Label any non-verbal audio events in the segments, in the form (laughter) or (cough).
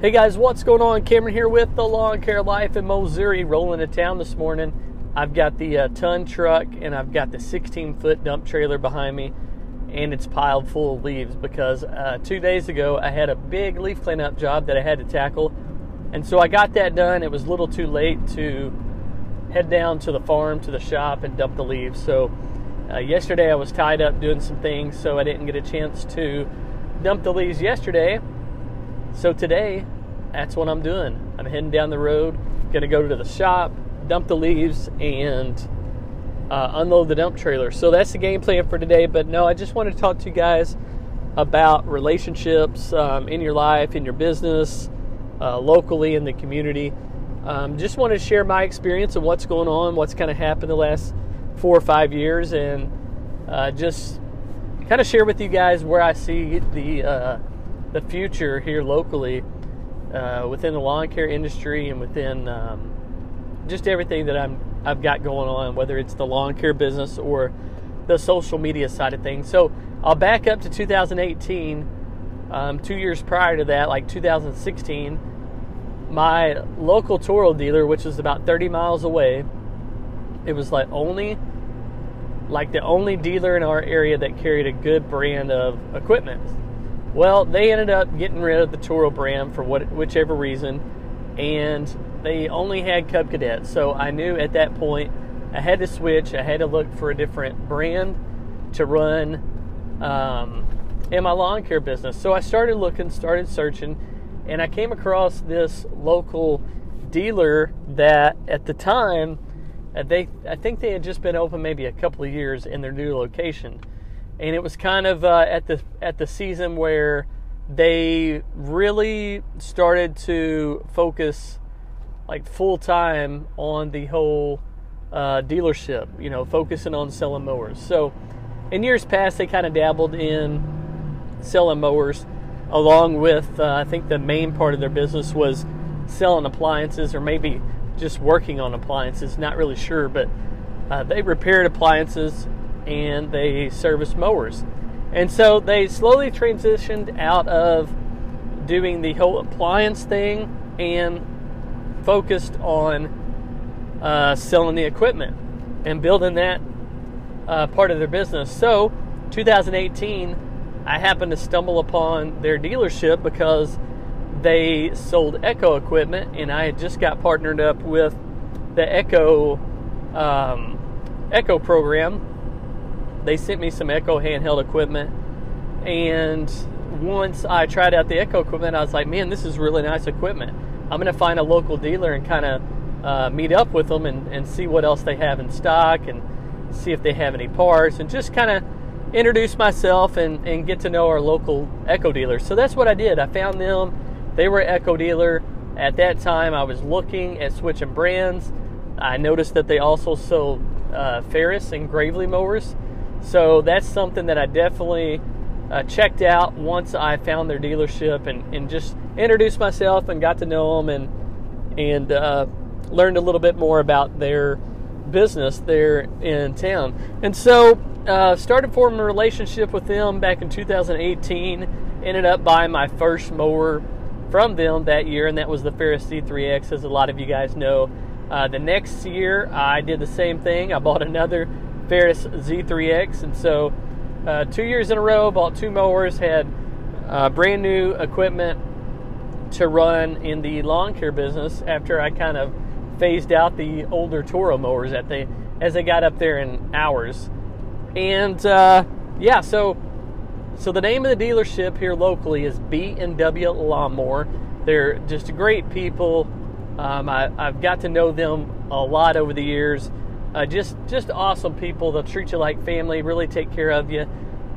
Hey guys, what's going on? Cameron here with the Lawn Care Life in Missouri, rolling to town this morning. I've got the uh, ton truck and I've got the 16 foot dump trailer behind me, and it's piled full of leaves because uh, two days ago I had a big leaf cleanup job that I had to tackle, and so I got that done. It was a little too late to head down to the farm to the shop and dump the leaves. So uh, yesterday I was tied up doing some things, so I didn't get a chance to dump the leaves yesterday so today, that's what I'm doing. I'm heading down the road, gonna go to the shop, dump the leaves, and uh, unload the dump trailer. So that's the game plan for today. But no, I just wanted to talk to you guys about relationships um, in your life, in your business, uh, locally in the community. Um, just wanted to share my experience of what's going on, what's kind of happened the last four or five years, and uh, just kind of share with you guys where I see the uh, the future here locally uh, within the lawn care industry and within um, just everything that I'm I've got going on, whether it's the lawn care business or the social media side of things. So I'll back up to 2018. Um, two years prior to that, like 2016, my local Toro dealer, which was about 30 miles away, it was like only like the only dealer in our area that carried a good brand of equipment. Well, they ended up getting rid of the Toro brand for what, whichever reason, and they only had Cub Cadets. So I knew at that point I had to switch. I had to look for a different brand to run um, in my lawn care business. So I started looking, started searching, and I came across this local dealer that at the time uh, they I think they had just been open maybe a couple of years in their new location and it was kind of uh, at the at the season where they really started to focus like full time on the whole uh, dealership, you know, focusing on selling mowers. So in years past, they kind of dabbled in selling mowers, along with uh, I think the main part of their business was selling appliances or maybe just working on appliances. Not really sure, but uh, they repaired appliances and they service mowers. And so they slowly transitioned out of doing the whole appliance thing and focused on uh, selling the equipment and building that uh, part of their business. So, 2018, I happened to stumble upon their dealership because they sold Echo equipment, and I had just got partnered up with the Echo um, Echo program they sent me some Echo handheld equipment, and once I tried out the Echo equipment, I was like, man, this is really nice equipment. I'm going to find a local dealer and kind of uh, meet up with them and, and see what else they have in stock and see if they have any parts and just kind of introduce myself and, and get to know our local Echo dealers. So that's what I did. I found them. They were Echo dealer. At that time, I was looking at switching brands. I noticed that they also sold uh, Ferris and Gravely mowers. So that's something that I definitely uh, checked out once I found their dealership and, and just introduced myself and got to know them and and uh, learned a little bit more about their business there in town. And so uh, started forming a relationship with them back in 2018. Ended up buying my first mower from them that year, and that was the Ferris Z3X, as a lot of you guys know. Uh, the next year, I did the same thing. I bought another Ferris Z3X, and so uh, two years in a row, bought two mowers, had uh, brand new equipment to run in the lawn care business after I kind of phased out the older Toro mowers as they got up there in hours. And uh, yeah, so so the name of the dealership here locally is B and W Lawnmower. They're just great people. Um, I, I've got to know them a lot over the years. Uh, just just awesome people. They'll treat you like family, really take care of you.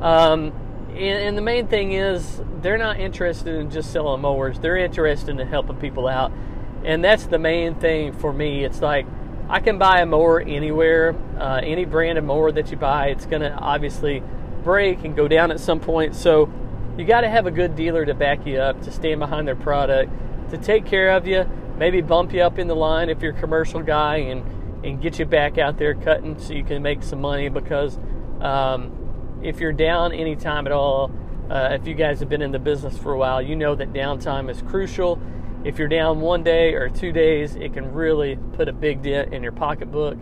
Um, and, and, the main thing is they're not interested in just selling mowers. They're interested in helping people out, and that's the main thing for me. It's like I can buy a mower anywhere, uh, any brand of mower that you buy. It's going to obviously break and go down at some point. So you got to have a good dealer to back you up, to stand behind their product, to take care of you, maybe bump you up in the line if you're a commercial guy and and get you back out there cutting so you can make some money because um, if you're down any time at all, Uh, if you guys have been in the business for a while, you know that downtime is crucial. If you're down one day or two days, it can really put a big dent in your pocketbook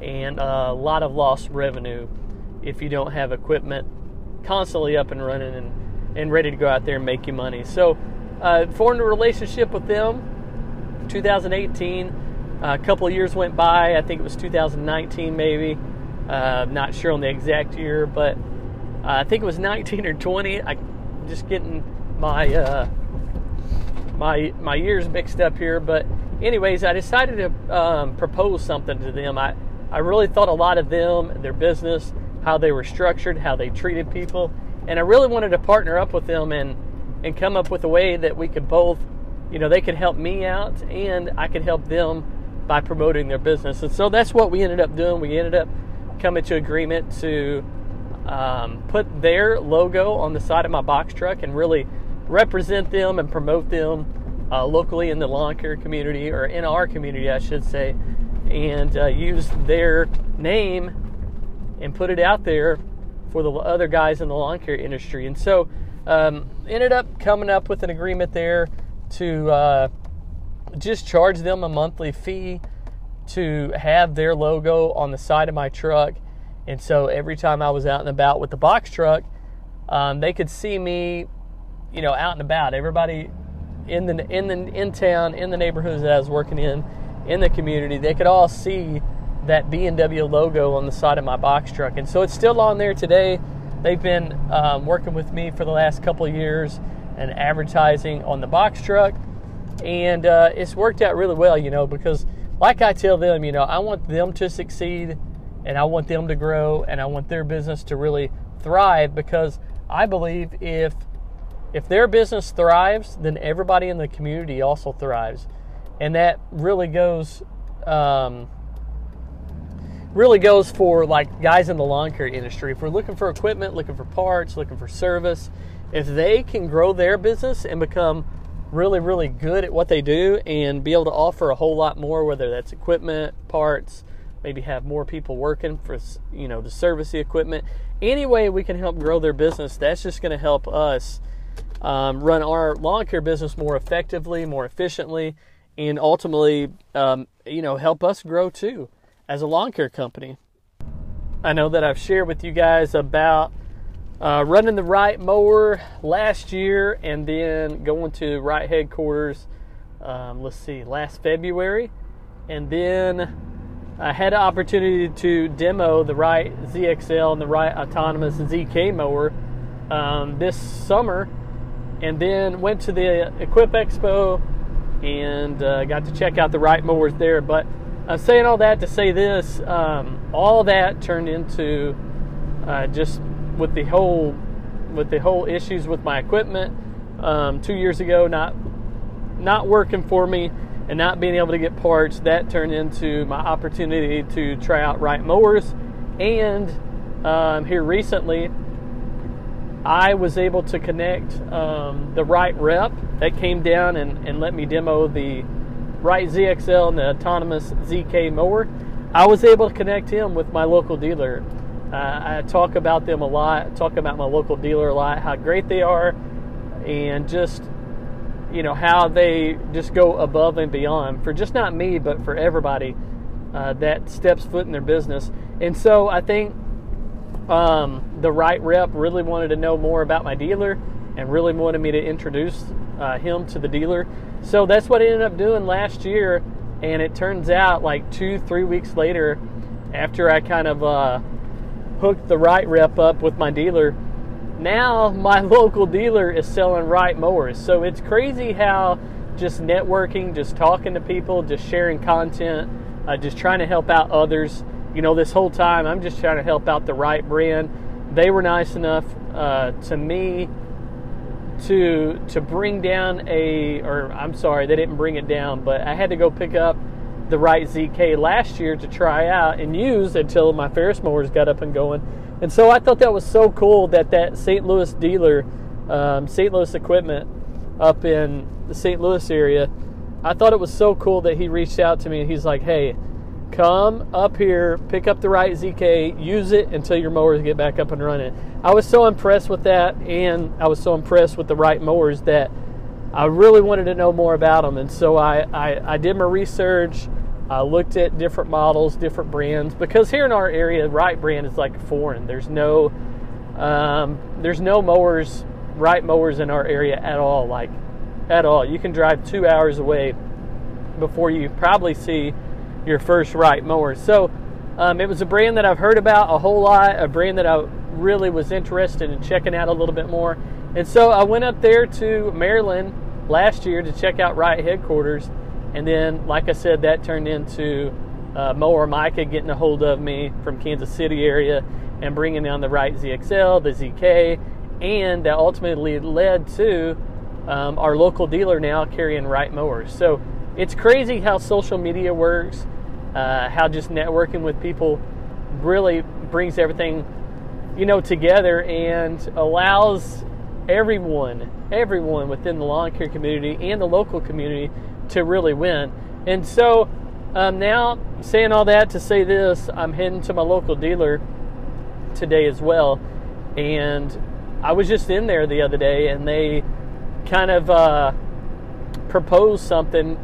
and a lot of lost revenue if you don't have equipment constantly up and running and, and ready to go out there and make you money. So, uh, formed a relationship with them 2018. A couple years went by. I think it was 2019, maybe. Uh, not sure on the exact year, but uh, I think it was 19 or 20. I just getting my uh, my my years mixed up here. But anyways, I decided to um, propose something to them. I I really thought a lot of them, their business, how they were structured, how they treated people, and I really wanted to partner up with them and and come up with a way that we could both, you know, they could help me out and I could help them by promoting their business. And so that's what we ended up doing. We ended up coming to agreement to um, put their logo on the side of my box truck and really represent them and promote them uh, locally in the lawn care community or in our community, I should say, and uh, use their name and put it out there for the other guys in the lawn care industry. And so, um, ended up coming up with an agreement there to uh, just charge them a monthly fee to have their logo on the side of my truck. And so every time I was out and about with the box truck, um, they could see me, you know, out and about. Everybody in the in the in town, in the neighborhoods that I was working in, in the community, they could all see that B&W logo on the side of my box truck. And so it's still on there today. They've been um, working with me for the last couple years and advertising on the box truck. And uh, it's worked out really well, you know, because like I tell them, you know, I want them to succeed and I want them to grow and I want their business to really thrive because I believe if if their business thrives, then everybody in the community also thrives. And that really goes um, really goes for like guys in the lawn care industry. If we're looking for equipment, looking for parts, looking for service, if they can grow their business and become really, really good at what they do and be able to offer a whole lot more, whether that's equipment, parts, maybe have more people working for you know to service the equipment. Any way we can help grow their business, that's just going to help us um, run our lawn care business more effectively, more efficiently, and ultimately, um, you know, help us grow too as a lawn care company. I know that I've shared with you guys about uh, running the Wright mower last year and then going to Wright headquarters, um, let's see, last February. And then I had an opportunity to demo the Wright ZXL and the Wright Autonomous ZK mower um, this summer. And then went to the Equip Expo and uh, got to check out the Wright mowers there. But I'm saying all that to say this. Um, all that turned into uh, just with the whole with the whole issues with my equipment um, two years ago not not working for me and not being able to get parts. That turned into my opportunity to try out Wright mowers. And um, here recently, I was able to connect um, the Wright rep that came down and, and let me demo the Wright ZXL and the autonomous ZK mower, I was able to connect him with my local dealer. I talk about them a lot, talk about my local dealer a lot, how great they are, and just you know how they just go above and beyond for just not me, but for everybody uh, that steps foot in their business. And so I think um, the Wright rep really wanted to know more about my dealer and really wanted me to introduce uh, him to the dealer. So that's what I ended up doing last year. And it turns out, like two, three weeks later, after I kind of uh, hooked the Wright rep up with my dealer, now my (laughs) local dealer is selling Wright mowers. So it's crazy how just networking, just talking to people, just sharing content, uh, just trying to help out others. You know, this whole time I'm just trying to help out the Wright brand. They were nice enough uh, to me to to bring down a or I'm sorry, they didn't bring it down, but I had to go pick up the Wright ZK last year to try out and use until my Ferris mowers got up and going. And so I thought that was so cool that that St. Louis dealer, um, St. Louis Equipment, up in the St. Louis area, I thought it was so cool that he reached out to me and he's like, "Hey, come up here, pick up the Wright ZK, use it until your mowers get back up and running. I was so impressed with that, and I was so impressed with the Wright mowers that I really wanted to know more about them. And so I, I, I did my research. I looked at different models, different brands, because here in our area, Wright brand is like foreign. There's no, um, there's no mowers, Wright mowers in our area at all. Like, at all. You can drive two hours away before you probably see your first Wright mower. So um, it was a brand that I've heard about a whole lot, a brand that I really was interested in checking out a little bit more. And so I went up there to Maryland last year to check out Wright headquarters. And then, like I said, that turned into uh, Mower Micah getting a hold of me from Kansas City area and bringing down the Wright ZXL, the ZK, and that ultimately led to um, our local dealer now carrying Wright mowers. So it's crazy how social media works, uh, how just networking with people really brings everything, you know, together and allows everyone, everyone within the lawn care community and the local community to really win. And so um, now, saying all that to say this, I'm heading to my local dealer today as well. And I was just in there the other day and they kind of uh, proposed something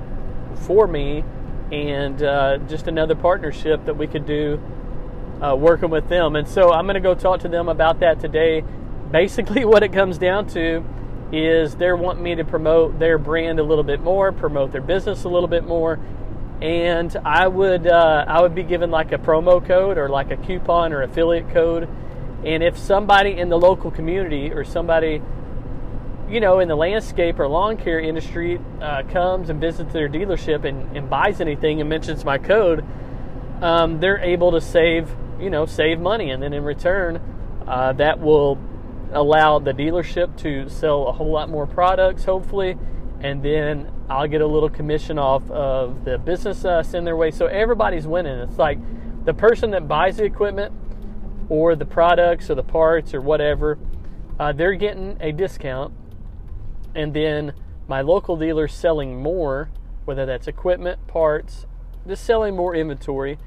for me and uh, just another partnership that we could do uh, working with them. And so I'm going to go talk to them about that today. Basically, (laughs) what it comes down to is they're wanting me to promote their brand a little bit more, promote their business a little bit more, and I would uh, I would be given like a promo code or like a coupon or affiliate code. And if somebody in the local community or somebody you know, in the landscape or lawn care industry uh, comes and visits their dealership and, and, buys anything and mentions my code, um, they're able to save, you know, save money. And then in return, uh, that will allow the dealership to sell a whole lot more products, hopefully. And then I'll get a little commission off of the business uh, send their way. So everybody's winning. It's like the person that buys the equipment or the products or the parts or whatever, uh, they're getting a discount and then my local dealer selling more, whether that's equipment, parts, just selling more inventory,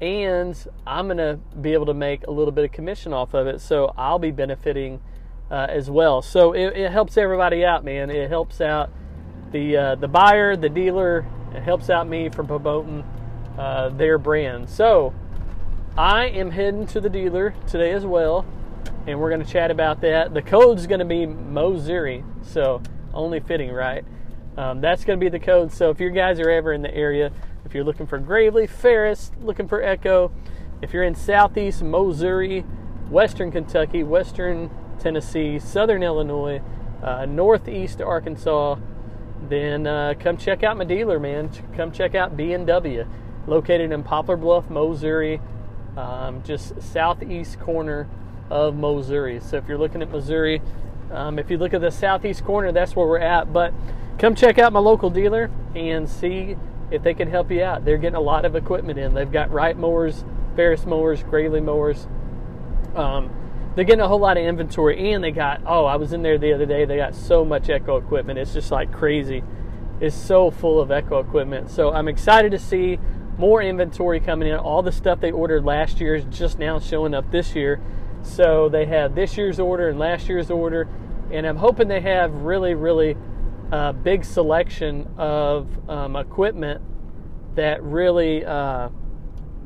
and I'm gonna be able to make a little bit of commission off of it, so I'll be benefiting uh, as well. So it, it, helps everybody out, man. It helps out the uh, the buyer, the dealer. It helps out me from promoting uh, their brand. So I am heading to the dealer today as well and we're going to chat about that. The code is going to be Mowssouri, so only fitting, right? Um, that's going to be the code. So if you guys are ever in the area, if you're looking for Gravely, Ferris, looking for Echo, if you're in Southeast Missouri, Western Kentucky, Western Tennessee, Southern Illinois, uh, Northeast Arkansas, then uh, come check out my dealer, man. Come check out B&W, located in Poplar Bluff, Missouri, um, just southeast corner of Missouri. So if you're looking at Missouri, um, if you look at the southeast corner, that's where we're at. But come check out my local dealer and see if they can help you out. They're getting a lot of equipment in. They've got Wright mowers, Ferris mowers, Gravely mowers. Um, they're getting a whole lot of inventory, and they got oh, I was in there the other day. They got so much Echo equipment. It's just like crazy. It's so full of Echo equipment. So I'm excited to see more inventory coming in. All the stuff they ordered last year is just now showing up this year. So they have this year's order and last year's order, and I'm hoping they have really, really uh, big selection of um, equipment that really uh,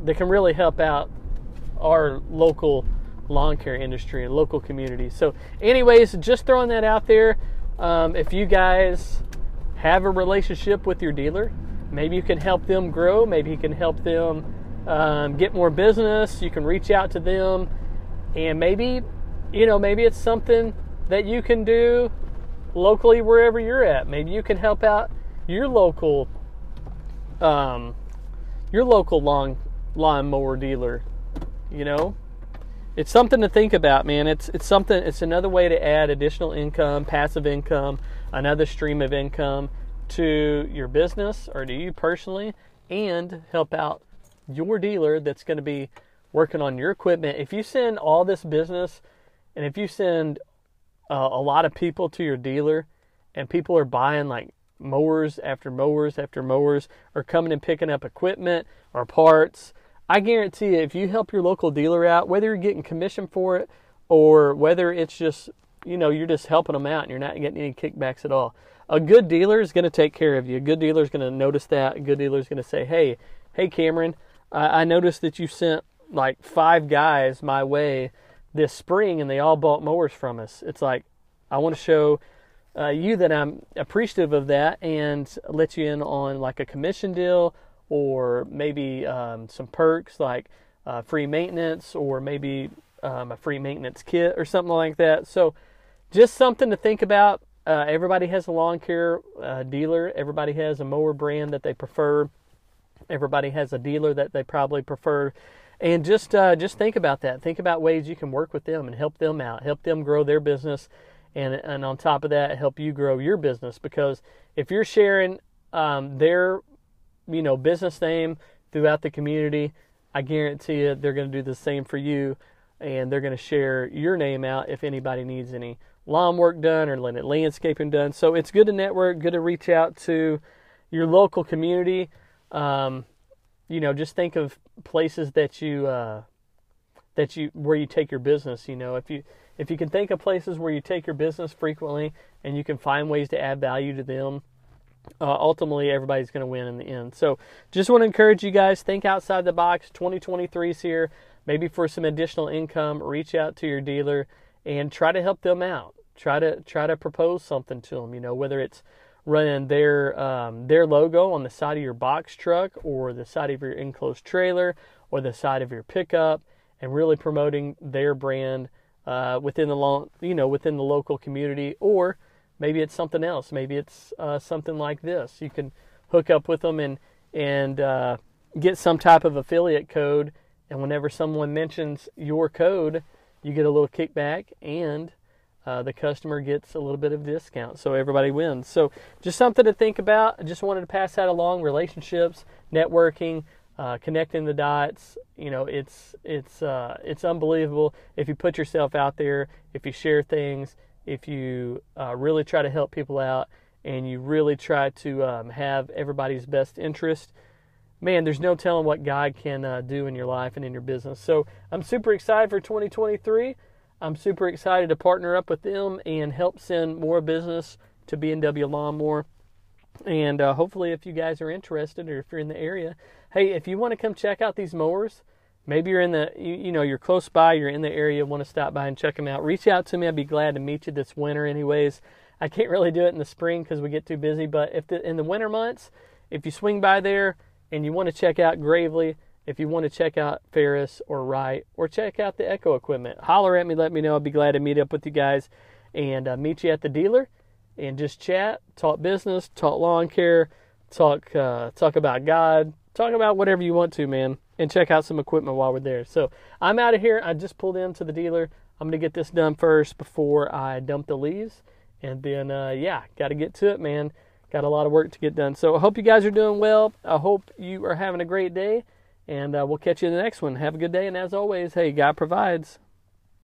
that can really help out our local lawn care industry and local community. So, anyways, just throwing that out there. Um, if you guys have a relationship with your dealer, maybe you can help them grow. Maybe you can help them um, get more business. You can reach out to them and maybe, you know, maybe it's something that you can do locally wherever you're at. Maybe you can help out your local, um, your local lawn lawn mower dealer. You know, it's something to think about, man. It's it's something. It's another way to add additional income, passive income, another stream of income to your business or to you personally, and help out your dealer that's going to be working on your equipment, if you send all this business and if you send uh, a lot of people to your dealer and people are buying like mowers after mowers after mowers or coming and picking up equipment or parts. I guarantee you, if you help your local dealer out, whether you're getting commission for it or whether it's just, you know, you're just helping them out and you're not getting any kickbacks at all, a good dealer is going to take care of you. A good dealer is going to notice that. A good dealer is going to say, hey, hey, Cameron, I, I noticed that you sent like five guys my way this spring and they all bought mowers from us. It's like, I want to show uh, you that I'm appreciative of that and let you in on like a commission deal or maybe um, some perks like uh, free maintenance or maybe um, a free maintenance kit or something like that. So, just something to think about. Uh, everybody has a lawn care uh, dealer. Everybody has a mower brand that they prefer. Everybody has a dealer that they probably prefer. And just uh, just think about that. Think about ways you can work with them and help them out, help them grow their business, and and on top of that, help you grow your business. Because if you're sharing um, their you know business name throughout the community, I guarantee you they're going to do the same for you, and they're going to share your name out if anybody needs any lawn work done or landscaping done. So it's good to network, good to reach out to your local community. Um, you know, just think of places that you uh, that you where you take your business. You know, if you if you can think of places where you take your business frequently and you can find ways to add value to them, uh, ultimately everybody's going to win in the end. So, just want to encourage you guys think outside the box. 2023 is here. Maybe for some additional income, reach out to your dealer and try to help them out. Try to try to propose something to them. You know, whether it's running their um, their logo on the side of your box truck or the side of your enclosed trailer or the side of your pickup, and really promoting their brand uh, within the long, you know, within the local community, or maybe it's something else. Maybe it's uh, something like this. You can hook up with them and and uh, get some type of affiliate code, and whenever someone mentions your code, you get a little kickback and uh, the customer gets a little bit of discount. So everybody wins. So just something to think about. I just wanted to pass that along. Relationships, networking, uh, connecting the dots. You know, it's it's uh, it's unbelievable if you put yourself out there, if you share things, if you uh, really try to help people out, and you really try to um, have everybody's best interest. Man, there's no telling what God can uh, do in your life and in your business. So I'm super excited for 2023. I'm super excited to partner up with them and help send more business to B&W Lawnmower. And uh, hopefully, if you guys are interested or if you're in the area, hey, if you want to come check out these mowers, maybe you're in the, you, you know, you're close by, you're in the area, want to stop by and check them out, reach out to me. I'd be glad to meet you this winter, anyways. I can't really do it in the spring because we get too busy, but if the, in the winter months, if you swing by there and you want to check out Gravely, if you want to check out Ferris or Wright or check out the Echo equipment, holler at me, let me know. I'd be glad to meet up with you guys and uh, meet you at the dealer and just chat, talk business, talk lawn care, talk uh, talk about God, talk about whatever you want to, man, and check out some equipment while we're there. So I'm out of here. I just pulled into the dealer. I'm gonna get this done first before I dump the leaves, and then uh, yeah, got to get to it, man. Got a lot of work to get done. So I hope you guys are doing well. I hope you are having a great day and uh, we'll catch you in the next one. Have a good day. And as always, hey, God provides.